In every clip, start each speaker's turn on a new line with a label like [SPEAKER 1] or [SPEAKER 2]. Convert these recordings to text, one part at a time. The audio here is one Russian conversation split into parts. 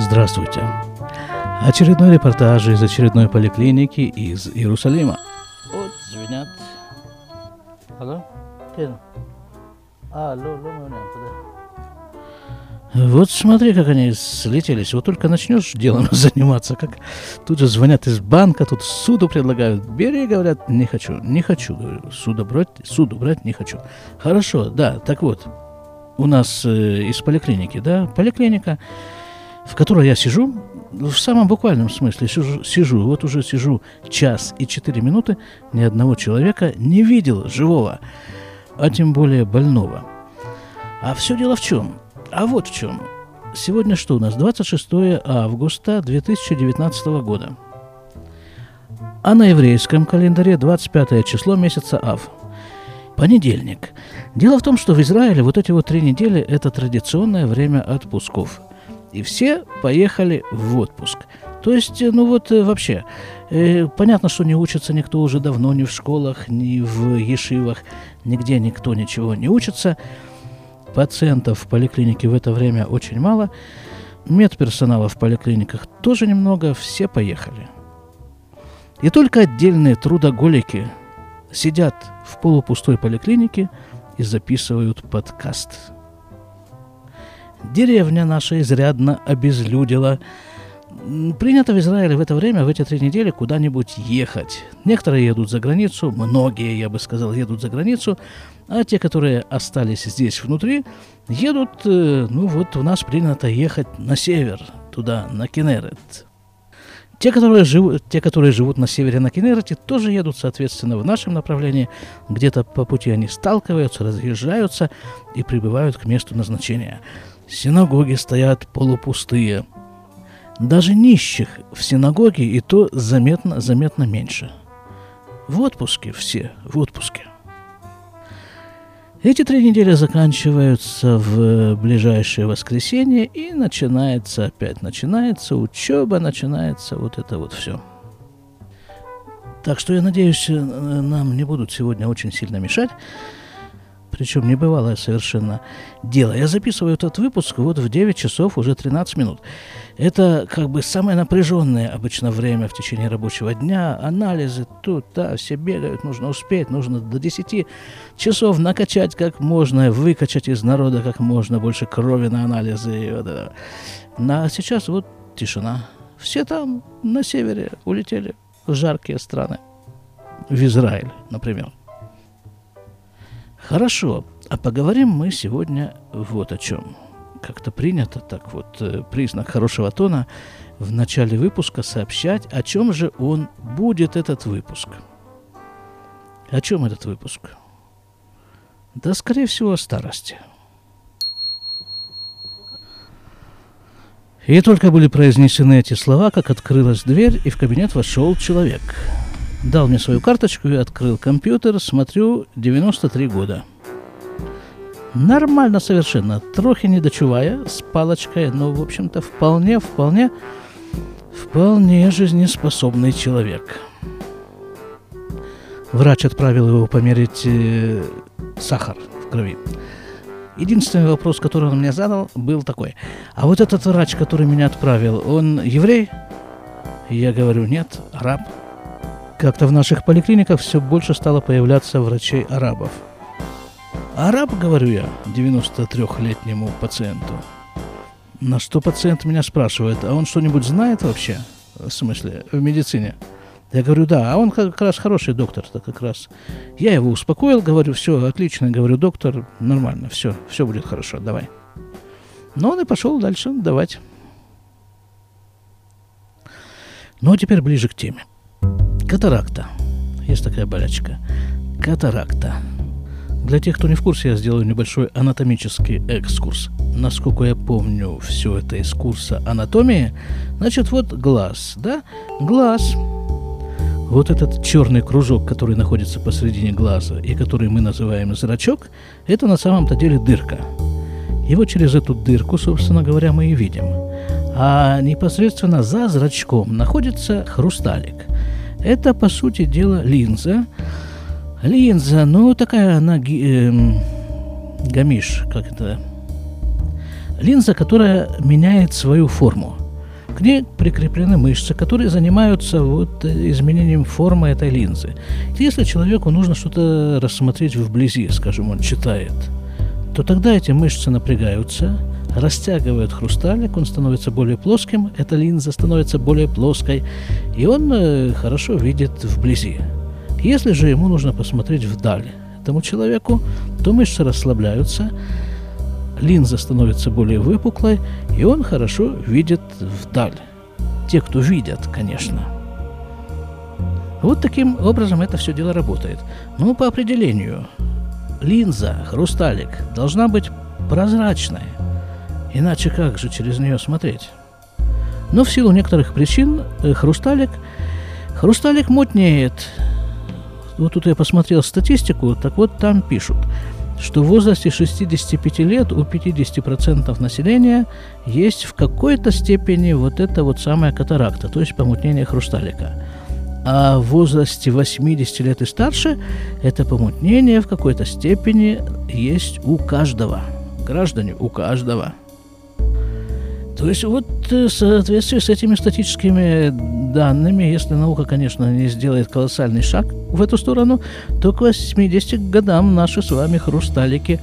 [SPEAKER 1] Здравствуйте. Очередной репортаж из очередной поликлиники из Иерусалима. Вот звонят. Алло? Кен? А, алло, алло, Вот смотри, как они слетелись. Вот только начнешь делом заниматься, как тут же звонят из банка, тут суду предлагают. Бери, говорят, не хочу, не хочу, говорю, суду брать, суду брать не хочу. Хорошо, да, так вот, у нас э, из поликлиники, да, поликлиника, в которой я сижу, в самом буквальном смысле сижу, сижу, вот уже сижу час и четыре минуты, ни одного человека не видел живого, а тем более больного. А все дело в чем? А вот в чем. Сегодня что у нас? 26 августа 2019 года. А на еврейском календаре 25 число месяца Ав. Понедельник. Дело в том, что в Израиле вот эти вот три недели – это традиционное время отпусков – и все поехали в отпуск. То есть, э, ну вот э, вообще, э, понятно, что не учится никто уже давно ни в школах, ни в ешивах, нигде никто ничего не учится. Пациентов в поликлинике в это время очень мало. Медперсонала в поликлиниках тоже немного, все поехали. И только отдельные трудоголики сидят в полупустой поликлинике и записывают подкаст. Деревня наша изрядно обезлюдила. Принято в Израиле в это время, в эти три недели, куда-нибудь ехать. Некоторые едут за границу, многие, я бы сказал, едут за границу, а те, которые остались здесь внутри, едут, э, ну вот у нас принято ехать на север, туда, на Кенерет. Те которые, живут, те, которые живут на севере на Кенерете, тоже едут, соответственно, в нашем направлении. Где-то по пути они сталкиваются, разъезжаются и прибывают к месту назначения. Синагоги стоят полупустые. Даже нищих в синагоге и то заметно, заметно меньше. В отпуске все, в отпуске. Эти три недели заканчиваются в ближайшее воскресенье, и начинается опять, начинается учеба, начинается вот это вот все. Так что я надеюсь, нам не будут сегодня очень сильно мешать причем небывалое совершенно дело. Я записываю этот выпуск вот в 9 часов уже 13 минут. Это как бы самое напряженное обычно время в течение рабочего дня. Анализы тут, да, все бегают, нужно успеть, нужно до 10 часов накачать как можно, выкачать из народа как можно больше крови на анализы. И вот это. А сейчас вот тишина. Все там на севере улетели в жаркие страны. В Израиль, например. Хорошо, а поговорим мы сегодня вот о чем. Как-то принято так вот, э, признак хорошего тона, в начале выпуска сообщать, о чем же он будет, этот выпуск. О чем этот выпуск? Да, скорее всего, о старости. И только были произнесены эти слова, как открылась дверь, и в кабинет вошел человек – дал мне свою карточку, я открыл компьютер, смотрю, 93 года. Нормально совершенно, трохи недочувая, с палочкой, но, в общем-то, вполне, вполне, вполне жизнеспособный человек. Врач отправил его померить э, сахар в крови. Единственный вопрос, который он мне задал, был такой. А вот этот врач, который меня отправил, он еврей? Я говорю, нет, араб. Как-то в наших поликлиниках все больше стало появляться врачей-арабов. «Араб?» — говорю я 93-летнему пациенту. На что пациент меня спрашивает, а он что-нибудь знает вообще? В смысле, в медицине? Я говорю, да, а он как раз хороший доктор, так как раз. Я его успокоил, говорю, все, отлично, говорю, доктор, нормально, все, все будет хорошо, давай. Но он и пошел дальше давать. Ну, а теперь ближе к теме. Катаракта. Есть такая болячка. Катаракта. Для тех, кто не в курсе, я сделаю небольшой анатомический экскурс. Насколько я помню все это из курса анатомии, значит, вот глаз, да? Глаз. Вот этот черный кружок, который находится посредине глаза и который мы называем зрачок, это на самом-то деле дырка. И вот через эту дырку, собственно говоря, мы и видим. А непосредственно за зрачком находится хрусталик – это, по сути дела, линза. Линза, ну, такая она э, гамиш, как это? Линза, которая меняет свою форму. К ней прикреплены мышцы, которые занимаются вот изменением формы этой линзы. Если человеку нужно что-то рассмотреть вблизи, скажем, он читает, то тогда эти мышцы напрягаются, растягивают хрусталик, он становится более плоским, эта линза становится более плоской, и он э, хорошо видит вблизи. Если же ему нужно посмотреть вдаль этому человеку, то мышцы расслабляются, линза становится более выпуклой, и он хорошо видит вдаль. Те, кто видят, конечно. Вот таким образом это все дело работает. Ну, по определению, линза, хрусталик, должна быть прозрачной. Иначе как же через нее смотреть? Но в силу некоторых причин э, хрусталик, хрусталик мутнеет. Вот тут я посмотрел статистику, так вот там пишут, что в возрасте 65 лет у 50% населения есть в какой-то степени вот это вот самая катаракта, то есть помутнение хрусталика. А в возрасте 80 лет и старше это помутнение в какой-то степени есть у каждого. Граждане, у каждого. То есть вот э, в соответствии с этими статическими данными, если наука, конечно, не сделает колоссальный шаг в эту сторону, то к 80 годам наши с вами хрусталики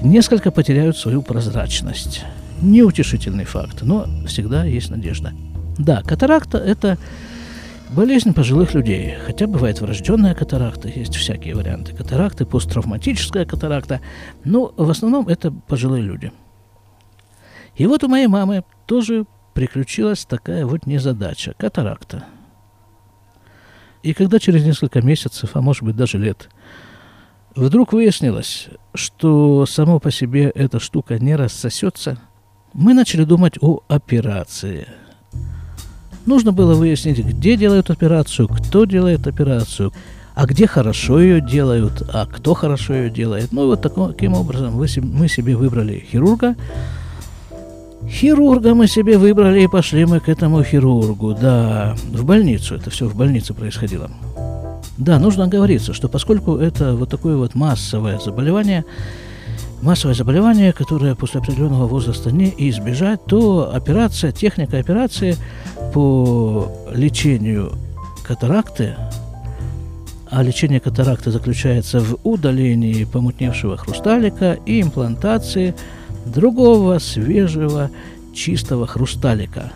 [SPEAKER 1] несколько потеряют свою прозрачность. Неутешительный факт, но всегда есть надежда. Да, катаракта – это болезнь пожилых людей. Хотя бывает врожденная катаракта, есть всякие варианты катаракты, посттравматическая катаракта. Но в основном это пожилые люди – и вот у моей мамы тоже приключилась такая вот незадача – катаракта. И когда через несколько месяцев, а может быть даже лет, вдруг выяснилось, что само по себе эта штука не рассосется, мы начали думать о операции. Нужно было выяснить, где делают операцию, кто делает операцию, а где хорошо ее делают, а кто хорошо ее делает. Ну и вот таким образом мы себе выбрали хирурга, Хирурга мы себе выбрали и пошли мы к этому хирургу, да, в больницу, это все в больнице происходило. Да, нужно оговориться, что поскольку это вот такое вот массовое заболевание, массовое заболевание, которое после определенного возраста не избежать, то операция, техника операции по лечению катаракты, а лечение катаракты заключается в удалении помутневшего хрусталика и имплантации – другого свежего чистого хрусталика.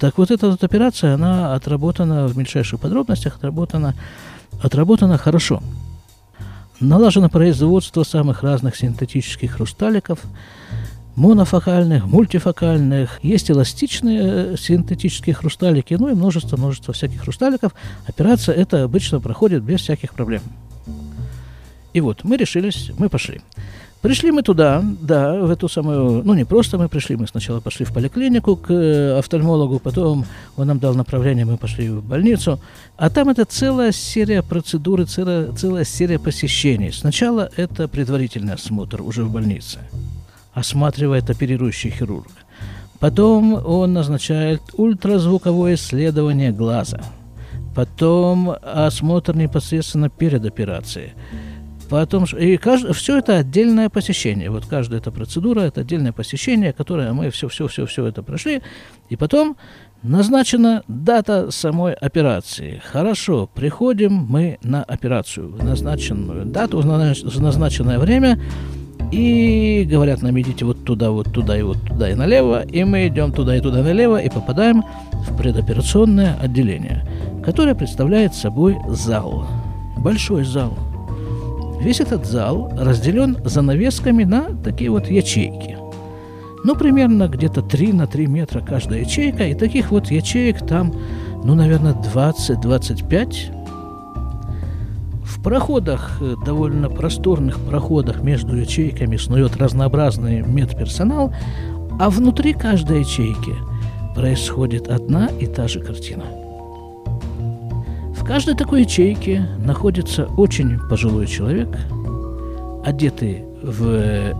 [SPEAKER 1] Так вот эта вот операция, она отработана в мельчайших подробностях, отработана, отработана хорошо. Налажено производство самых разных синтетических хрусталиков, монофокальных, мультифокальных, есть эластичные э, синтетические хрусталики, ну и множество-множество всяких хрусталиков. Операция эта обычно проходит без всяких проблем. И вот мы решились, мы пошли. Пришли мы туда, да, в эту самую, ну не просто мы пришли, мы сначала пошли в поликлинику к э, офтальмологу, потом он нам дал направление, мы пошли в больницу, а там это целая серия процедур, целая, целая серия посещений. Сначала это предварительный осмотр уже в больнице, осматривает оперирующий хирург. Потом он назначает ультразвуковое исследование глаза. Потом осмотр непосредственно перед операцией Потом, и кажд, все это отдельное посещение. Вот каждая эта процедура – это отдельное посещение, которое мы все-все-все-все это прошли. И потом назначена дата самой операции. Хорошо, приходим мы на операцию, в назначенную дату, в назначенное время, и говорят нам, идите вот туда, вот туда и вот туда и налево, и мы идем туда и туда налево и попадаем в предоперационное отделение, которое представляет собой зал, большой зал – Весь этот зал разделен занавесками на такие вот ячейки. Ну, примерно где-то 3 на 3 метра каждая ячейка, и таких вот ячеек там, ну, наверное, 20-25. В проходах, э, довольно просторных проходах между ячейками снует разнообразный медперсонал, а внутри каждой ячейки происходит одна и та же картина – в каждой такой ячейке находится очень пожилой человек, одетый в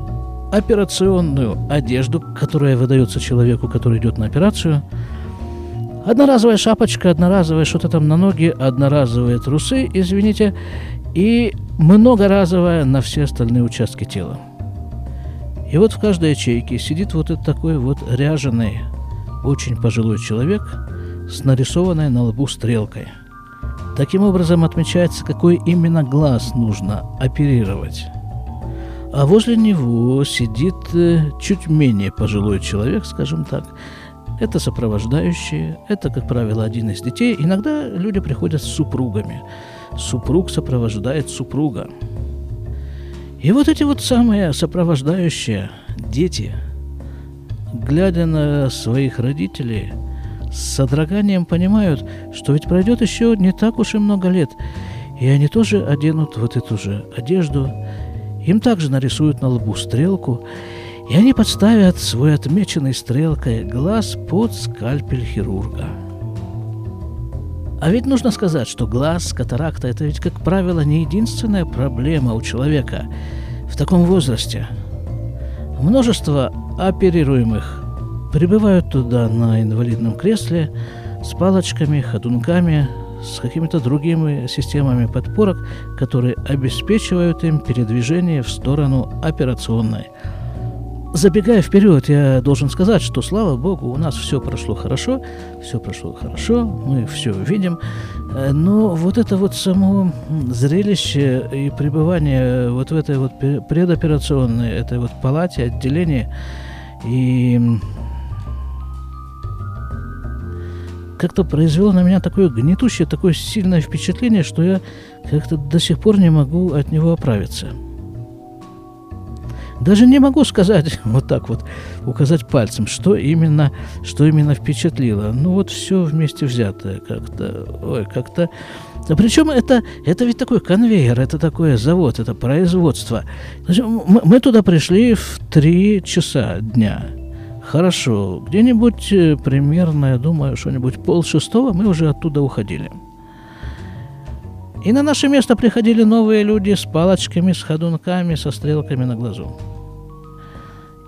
[SPEAKER 1] операционную одежду, которая выдается человеку, который идет на операцию. Одноразовая шапочка, одноразовая что-то там на ноги, одноразовые трусы, извините, и многоразовая на все остальные участки тела. И вот в каждой ячейке сидит вот этот такой вот ряженый очень пожилой человек с нарисованной на лбу стрелкой. Таким образом отмечается, какой именно глаз нужно оперировать. А возле него сидит э, чуть менее пожилой человек, скажем так. Это сопровождающие, это, как правило, один из детей. Иногда люди приходят с супругами. Супруг сопровождает супруга. И вот эти вот самые сопровождающие дети, глядя на своих родителей, с содроганием понимают, что ведь пройдет еще не так уж и много лет, и они тоже оденут вот эту же одежду, им также нарисуют на лбу стрелку, и они подставят свой отмеченный стрелкой глаз под скальпель хирурга. А ведь нужно сказать, что глаз, катаракта – это ведь, как правило, не единственная проблема у человека в таком возрасте. Множество оперируемых прибывают туда на инвалидном кресле с палочками, ходунками, с какими-то другими системами подпорок, которые обеспечивают им передвижение в сторону операционной. Забегая вперед, я должен сказать, что, слава богу, у нас все прошло хорошо, все прошло хорошо, мы все видим, но вот это вот само зрелище и пребывание вот в этой вот предоперационной, этой вот палате, отделении, и как-то произвело на меня такое гнетущее, такое сильное впечатление, что я как-то до сих пор не могу от него оправиться. Даже не могу сказать, вот так вот, указать пальцем, что именно, что именно впечатлило. Ну вот все вместе взятое как-то, ой, как-то... А причем это, это ведь такой конвейер, это такой завод, это производство. Мы туда пришли в три часа дня. Хорошо, где-нибудь э, примерно, я думаю, что-нибудь пол шестого мы уже оттуда уходили. И на наше место приходили новые люди с палочками, с ходунками, со стрелками на глазу.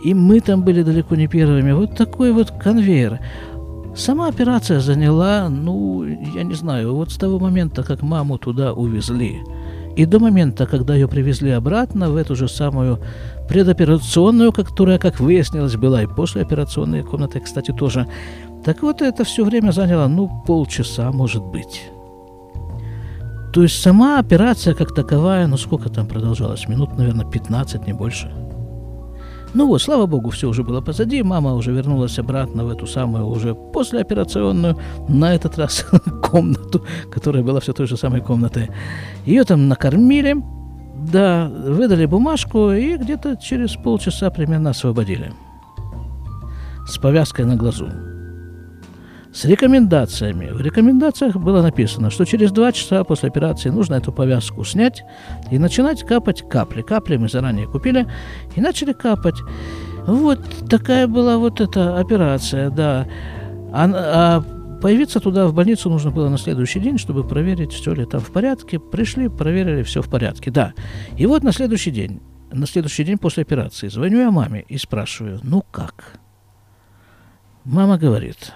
[SPEAKER 1] И мы там были далеко не первыми. Вот такой вот конвейер. Сама операция заняла, ну, я не знаю, вот с того момента, как маму туда увезли, и до момента, когда ее привезли обратно в эту же самую предоперационную, которая, как выяснилось, была и послеоперационной комнаты, кстати, тоже. Так вот, это все время заняло, ну, полчаса, может быть. То есть сама операция как таковая, ну сколько там продолжалась? Минут, наверное, 15, не больше. Ну вот, слава богу, все уже было позади, мама уже вернулась обратно в эту самую уже послеоперационную, на этот раз комнату, которая была все той же самой комнатой. Ее там накормили, да, выдали бумажку и где-то через полчаса примерно освободили. С повязкой на глазу. С рекомендациями. В рекомендациях было написано, что через два часа после операции нужно эту повязку снять и начинать капать капли. Капли мы заранее купили и начали капать. Вот такая была вот эта операция, да. А, а Появиться туда, в больницу, нужно было на следующий день, чтобы проверить, все ли там в порядке. Пришли, проверили, все в порядке, да. И вот на следующий день, на следующий день после операции, звоню я маме и спрашиваю, ну как? Мама говорит,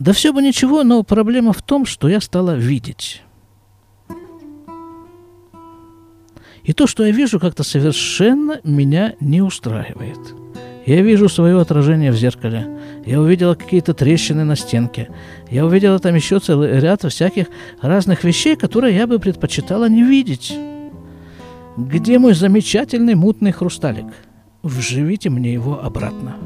[SPEAKER 1] да все бы ничего, но проблема в том, что я стала видеть. И то, что я вижу, как-то совершенно меня не устраивает – я вижу свое отражение в зеркале. Я увидела какие-то трещины на стенке. Я увидела там еще целый ряд всяких разных вещей, которые я бы предпочитала не видеть. Где мой замечательный мутный хрусталик? Вживите мне его обратно.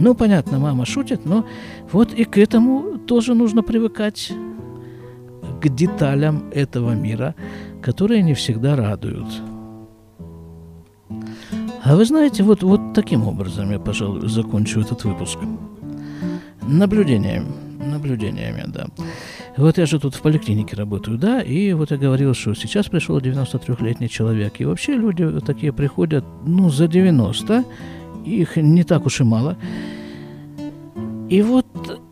[SPEAKER 1] Ну, понятно, мама шутит, но вот и к этому тоже нужно привыкать. К деталям этого мира, которые не всегда радуют. А вы знаете, вот, вот таким образом я, пожалуй, закончу этот выпуск. Наблюдениями. Наблюдениями, да. Вот я же тут в поликлинике работаю, да, и вот я говорил, что сейчас пришел 93-летний человек, и вообще люди такие приходят, ну, за 90, их не так уж и мало. И вот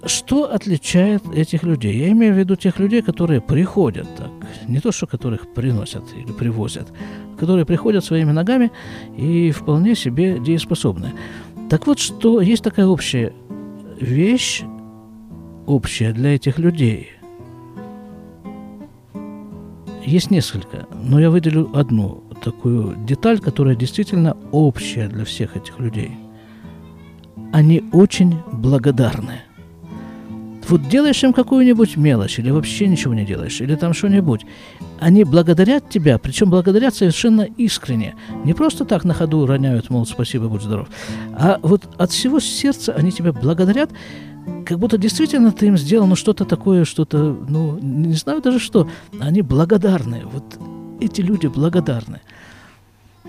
[SPEAKER 1] что отличает этих людей? Я имею в виду тех людей, которые приходят так, не то, что которых приносят или привозят, которые приходят своими ногами и вполне себе дееспособны. Так вот, что есть такая общая вещь, общая для этих людей. Есть несколько, но я выделю одну такую деталь, которая действительно общая для всех этих людей. они очень благодарны. Вот делаешь им какую-нибудь мелочь, или вообще ничего не делаешь, или там что-нибудь. Они благодарят тебя, причем благодарят совершенно искренне. Не просто так на ходу роняют, мол, спасибо, будь здоров. А вот от всего сердца они тебя благодарят, как будто действительно ты им сделал ну, что-то такое, что-то, ну, не знаю даже что. Они благодарны. Вот эти люди благодарны.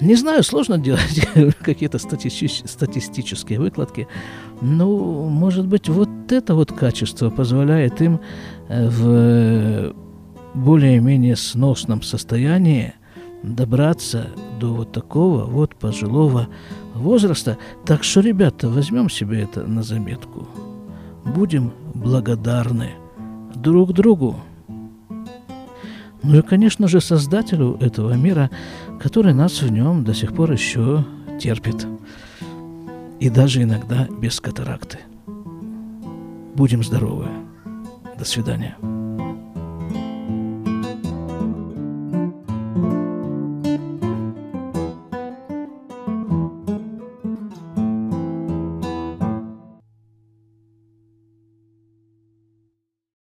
[SPEAKER 1] Не знаю, сложно делать какие-то стати- статистические выкладки. Ну, может быть, вот это вот качество позволяет им э, в более-менее сносном состоянии добраться до вот такого вот пожилого возраста. Так что, ребята, возьмем себе это на заметку. Будем благодарны друг другу. Ну и, конечно же, создателю этого мира, который нас в нем до сих пор еще терпит. И даже иногда без катаракты. Будем здоровы. До свидания.